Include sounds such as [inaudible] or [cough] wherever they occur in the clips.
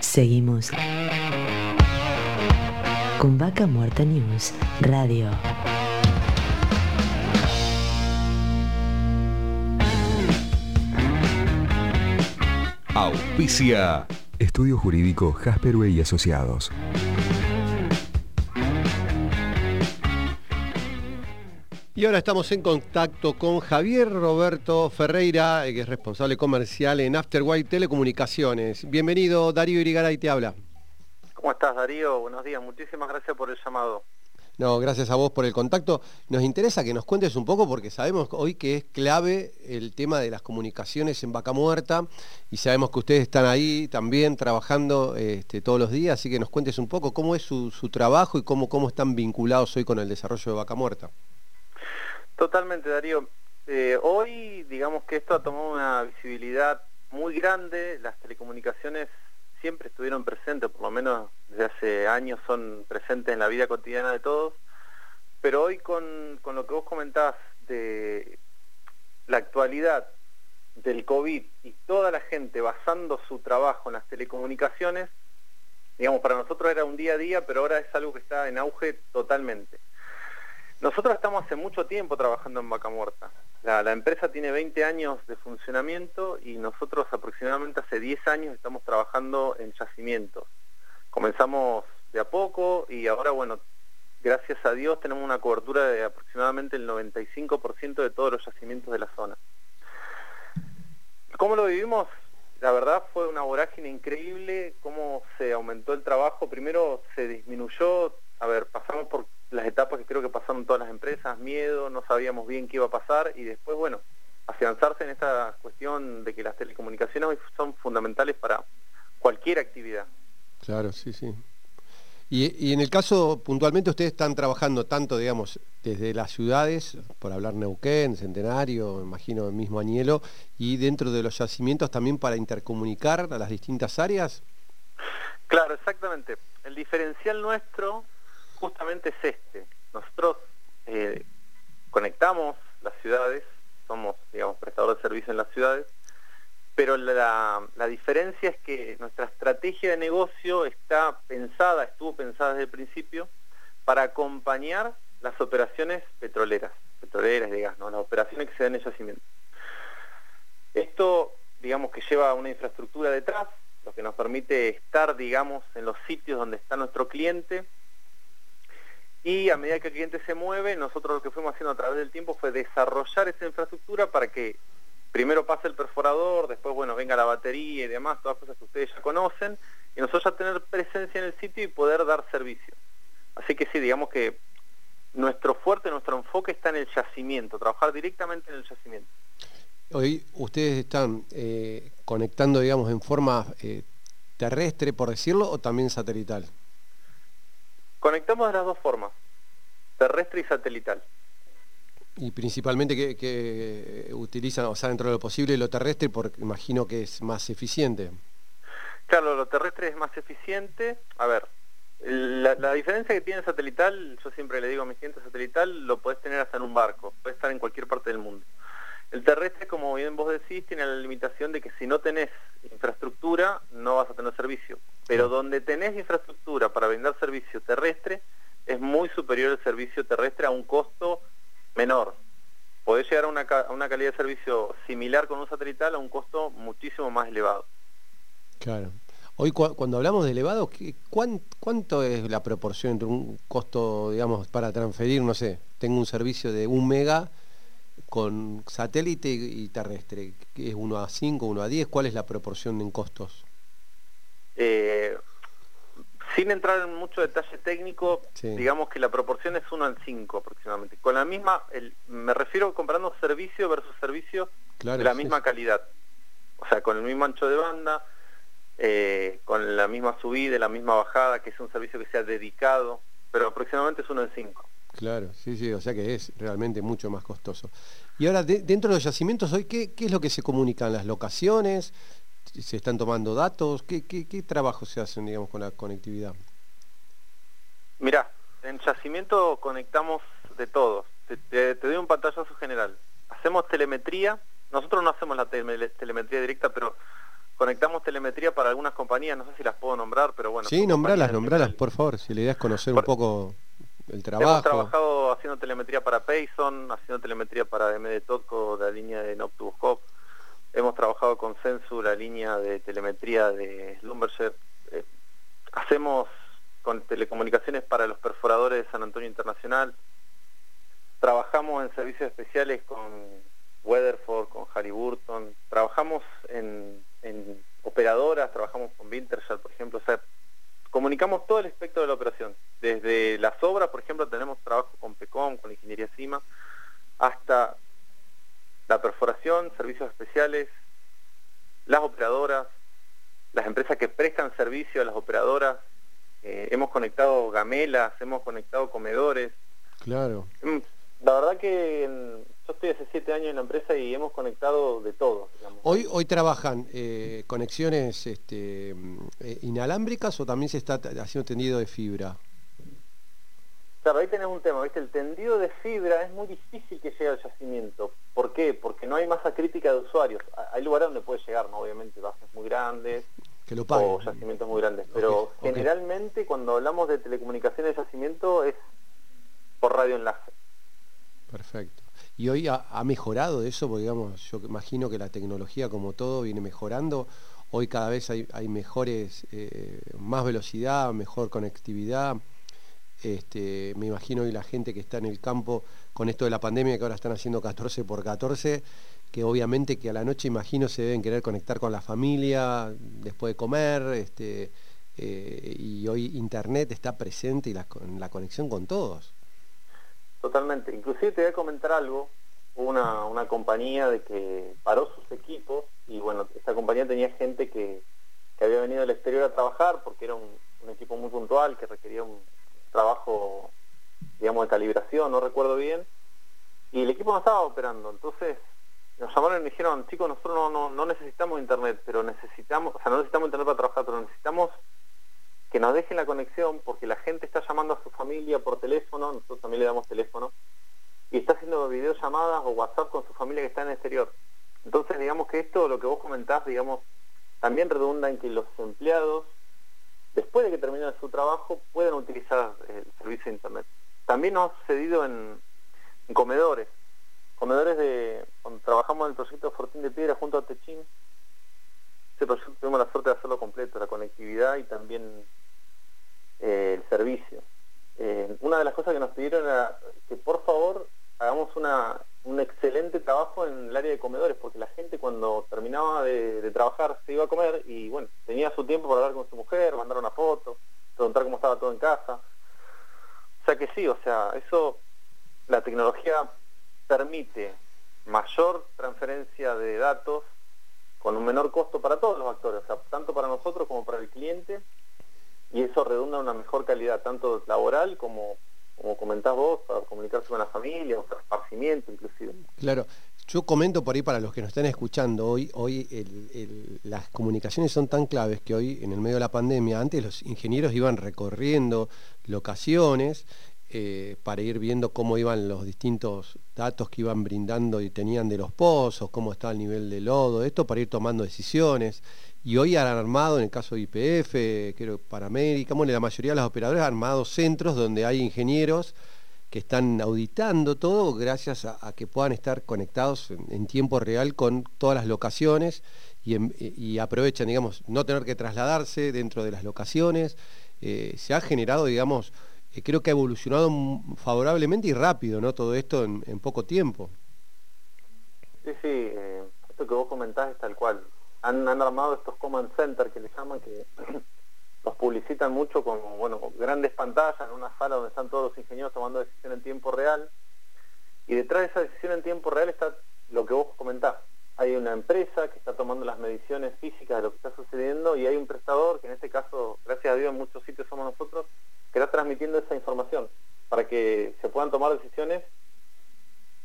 Seguimos con Vaca Muerta News Radio. Auspicia. Estudio Jurídico Jasperway y Asociados. Y ahora estamos en contacto con Javier Roberto Ferreira, eh, que es responsable comercial en Afterwhite Telecomunicaciones. Bienvenido, Darío Irigaray te habla. ¿Cómo estás, Darío? Buenos días. Muchísimas gracias por el llamado. No, gracias a vos por el contacto. Nos interesa que nos cuentes un poco porque sabemos hoy que es clave el tema de las comunicaciones en Vaca Muerta y sabemos que ustedes están ahí también trabajando este, todos los días, así que nos cuentes un poco cómo es su, trabajo y cómo, cómo están vinculados hoy con el desarrollo de Vaca Muerta. Totalmente, Darío. Eh, hoy, digamos que esto ha tomado una visibilidad muy grande. Las telecomunicaciones siempre estuvieron presentes, por lo menos desde hace años son presentes en la vida cotidiana de todos. Pero hoy con, con lo que vos comentás de la actualidad del COVID y toda la gente basando su trabajo en las telecomunicaciones, digamos, para nosotros era un día a día, pero ahora es algo que está en auge totalmente. Nosotros estamos hace mucho tiempo trabajando en Vaca Muerta. La, empresa tiene 20 años de funcionamiento y nosotros aproximadamente hace 10 años estamos trabajando en yacimientos. Comenzamos de a poco y ahora, bueno, gracias a Dios tenemos una cobertura de aproximadamente el 95% de todos los yacimientos de la zona. ¿Cómo lo vivimos? La verdad fue una vorágine increíble, cómo se aumentó el trabajo. Primero se disminuyó, a ver, pasamos por las etapas que creo que pasaron todas las empresas, miedo, no sabíamos bien qué iba a pasar y después, bueno, afianzarse en esta cuestión de que las telecomunicaciones hoy son fundamentales para cualquier actividad. Claro, sí, sí. Y, en el caso, puntualmente, ustedes están trabajando tanto, digamos, desde las ciudades, por hablar Neuquén, Centenario, imagino el mismo Añelo, y dentro de los yacimientos también para intercomunicar a las distintas áreas. Claro, exactamente. El diferencial nuestro justamente es este. Nosotros eh, conectamos las ciudades, somos, digamos, prestadores de servicio en las ciudades, pero la, diferencia es que nuestra estrategia de negocio está pensada, estuvo pensada desde el principio, para acompañar las operaciones petroleras, petroleras de gas, ¿no? las operaciones que se dan en yacimiento. Esto, digamos que lleva una infraestructura detrás, lo que nos permite estar, digamos, en los sitios donde está nuestro cliente, y a medida que el cliente se mueve, nosotros lo que fuimos haciendo a través del tiempo fue desarrollar esa infraestructura para que primero pase el perforador, después bueno venga la batería y demás, todas cosas que ustedes ya conocen, y nosotros ya tener presencia en el sitio y poder dar servicio. Así que sí, digamos que nuestro fuerte, nuestro enfoque está en el yacimiento, trabajar directamente en el yacimiento. Hoy ustedes están eh, conectando, digamos, en forma eh, terrestre, por decirlo, o también satelital. Conectamos de las dos formas, terrestre y satelital. Y principalmente que, utilizan, o sea, dentro de lo posible, lo terrestre, porque imagino que es más eficiente. Claro, lo terrestre es más eficiente. A ver, la, diferencia que tiene satelital, yo siempre le digo a mis clientes, satelital lo puedes tener hasta en un barco, puede estar en cualquier parte del mundo. El terrestre, como bien vos decís, tiene la limitación de que si no tenés infraestructura, no vas a tener servicio. Pero donde tenés infraestructura para brindar servicio terrestre, es muy superior el servicio terrestre a un costo menor. Podés llegar a una, calidad de servicio similar con un satelital a un costo muchísimo más elevado. Claro. Hoy cuando hablamos de elevado, ¿cuánto es la proporción entre un costo, digamos, para transferir, no sé, tengo un servicio de un mega con satélite y terrestre? ¿Es 1 a 5, 1 a 10? ¿Cuál es la proporción en costos? Eh, sin entrar en mucho detalle técnico, digamos que la proporción es 1 al 5 aproximadamente. Con la misma, me refiero comparando servicio versus servicio de la misma calidad. O sea, con el mismo ancho de banda, eh, con la misma subida, la misma bajada, que es un servicio que sea dedicado, pero aproximadamente es 1 al 5. Claro, sí, sí, o sea que es realmente mucho más costoso. Y ahora, dentro de los yacimientos, hoy, ¿qué, ¿qué, es lo que se comunican? ¿Las locaciones? ¿Se están tomando datos? ¿Qué, qué, qué trabajo se hacen, digamos, con la conectividad? Mirá, en yacimiento conectamos de todo. Te, doy un pantallazo general. Hacemos telemetría. Nosotros no hacemos la telemetría directa, pero conectamos telemetría para algunas compañías, no sé si las puedo nombrar, pero bueno. Sí, nombralas, nombralas, por favor, si la idea es conocer un poco el trabajo. Hemos trabajado haciendo telemetría para Payson, haciendo telemetría para MD Totco, la línea de Noctuboscope. Hemos trabajado con Sensu, la línea de telemetría de Schlumberger. Eh, hacemos con telecomunicaciones para los perforadores de San Antonio Internacional. Trabajamos en servicios especiales con Weatherford, con Halliburton. Trabajamos en, operadoras, trabajamos con Wintershall, por ejemplo. O sea, comunicamos todo el espectro de la operación. Desde las obras, por ejemplo, tenemos trabajo con PECOM, con Ingeniería CIMA, hasta la perforación, servicios especiales, las operadoras, las empresas que prestan servicio a las operadoras, eh, hemos conectado gamelas, hemos conectado comedores. Claro. Mm, la verdad que yo estoy hace siete años en la empresa y hemos conectado de todo. Hoy, hoy trabajan eh, conexiones este, eh, inalámbricas o también se está haciendo tendido de fibra. Claro, ahí tenés un tema, ¿viste? El tendido de fibra es muy difícil que llegue al yacimiento. ¿Por qué? Porque no hay masa crítica de usuarios. Hay lugares donde puede llegar, ¿no? Obviamente, bases muy grandes, que lo paguen. o yacimientos muy grandes. Pero generalmente cuando hablamos de telecomunicaciones de yacimiento es por radioenlace. Perfecto. ¿Y hoy ha, mejorado eso? Porque digamos, yo imagino que la tecnología como todo viene mejorando. Hoy cada vez hay, mejores, eh, más velocidad, mejor conectividad. Este, me imagino hoy la gente que está en el campo con esto de la pandemia, que ahora están haciendo 14 por 14, que obviamente que a la noche imagino se deben querer conectar con la familia después de comer, este, eh, y hoy internet está presente y la, la conexión con todos. Totalmente, inclusive te voy a comentar algo, una, una compañía de que paró sus equipos y bueno, esta compañía tenía gente que, había venido del exterior a trabajar porque era un, equipo muy puntual que requería un trabajo, digamos, de calibración, no recuerdo bien, y el equipo no estaba operando, entonces nos llamaron y me dijeron, chicos, nosotros no, no, necesitamos internet, pero necesitamos, o sea, no necesitamos internet para trabajar, pero necesitamos que nos dejen la conexión porque la gente está llamando a su familia por teléfono, nosotros también le damos teléfono, y está haciendo videollamadas o WhatsApp con su familia que está en el exterior. Entonces, digamos que esto, lo que vos comentás, digamos, también redunda en que los empleados, después de que terminen su trabajo, puedan utilizar el servicio de Internet. También nos ha sucedido en comedores comedores de, cuando trabajamos en el proyecto Fortín de Piedra junto a Techín, ese proyecto tuvimos la suerte de hacerlo completo, la conectividad y también Eh, una de las cosas que nos pidieron era que por favor hagamos un excelente trabajo en el área de comedores, porque la gente cuando terminaba de, trabajar se iba a comer y bueno, tenía su tiempo para hablar con su mujer, mandar una foto, preguntar cómo estaba todo en casa. O sea que sí, o sea, eso, la tecnología permite mayor transferencia de datos con un menor costo para todos los actores, tanto para nosotros como para el cliente, y eso redunda en una mejor calidad, tanto laboral como, como comentás vos, para comunicarse con la familia, o esparcimiento inclusive. Claro, yo comento por ahí para los que nos están escuchando, hoy, hoy las comunicaciones son tan claves que hoy, en el medio de la pandemia, antes los ingenieros iban recorriendo locaciones eh, para ir viendo cómo iban los distintos datos que iban brindando y tenían de los pozos, cómo estaba el nivel de lodo, esto para ir tomando decisiones. Y hoy han armado, en el caso de IPF, creo para América, bueno, la mayoría de los operadores han armado centros donde hay ingenieros que están auditando todo gracias a, que puedan estar conectados en, tiempo real con todas las locaciones y, aprovechan, digamos, no tener que trasladarse dentro de las locaciones. Eh, se ha generado, digamos, creo que ha evolucionado favorablemente y rápido, ¿no? Todo esto en, poco tiempo. Sí, sí, eh, esto que vos comentás es tal cual. Han, armado estos command center que le llaman, que [clears throat] los publicitan mucho con, bueno, grandes pantallas en una sala donde están todos los ingenieros tomando decisiones en tiempo real. Y detrás de esa decisión en tiempo real está lo que vos comentás. Hay una empresa que está tomando las mediciones físicas de lo que está sucediendo y hay un prestador, que en este caso, gracias a Dios, en muchos sitios somos nosotros, que está transmitiendo esa información para que se puedan tomar decisiones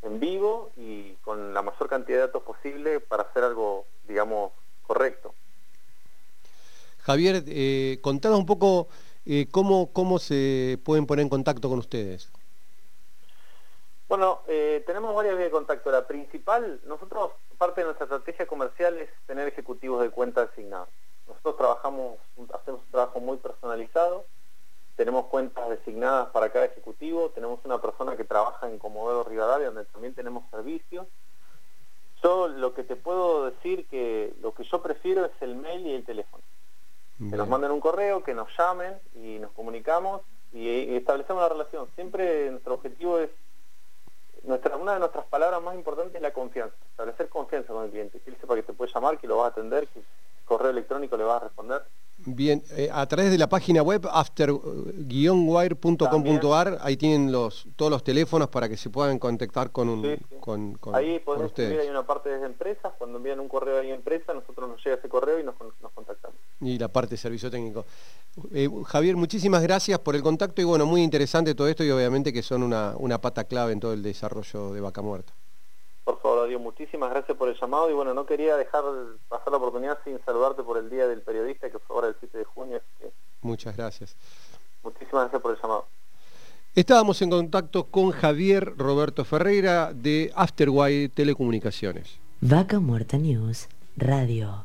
en vivo y con la mayor cantidad de datos posible para hacer algo, digamos, correcto. Javier, eh, contanos un poco eh, cómo, cómo se pueden poner en contacto con ustedes. Bueno, eh, tenemos varias vías de contacto. La principal, nosotros, parte de nuestra estrategia comercial es tener ejecutivos de cuenta asignados. Nosotros trabajamos, hacemos un trabajo muy personalizado, tenemos cuentas designadas para cada ejecutivo, tenemos una persona que trabaja en Comodoro Rivadavia, donde también tenemos servicios, puedo decir que lo que yo prefiero es el mail y el teléfono. Que nos manden un correo, que nos llamen y nos comunicamos y, establecemos la relación. Siempre nuestro objetivo es, nuestra, una de nuestras palabras más importantes es la confianza, establecer confianza con el cliente, que él sepa que te puede llamar, que lo va a atender, que correo electrónico le va a responder. Bien, eh, a través de la página web after-wire.com.ar, ahí tienen los todos los teléfonos para que se puedan contactar con un Con, ahí podemos escribir, hay una parte de empresas, cuando envían un correo a la empresa, nosotros nos llega ese correo y nos, contactamos. Y la parte de servicio técnico. Eh, Javier, muchísimas gracias por el contacto y bueno, muy interesante todo esto y obviamente que son una, una pata clave en todo el desarrollo de Vaca Muerta. Dios, muchísimas gracias por el llamado y bueno, no quería dejar pasar la oportunidad sin saludarte por el Día del Periodista, que fue ahora el 7 de junio. Muchas gracias. Muchísimas gracias por el llamado. Estábamos en contacto con Javier Roberto Ferreira de Afterwire Telecomunicaciones. Vaca Muerta News Radio.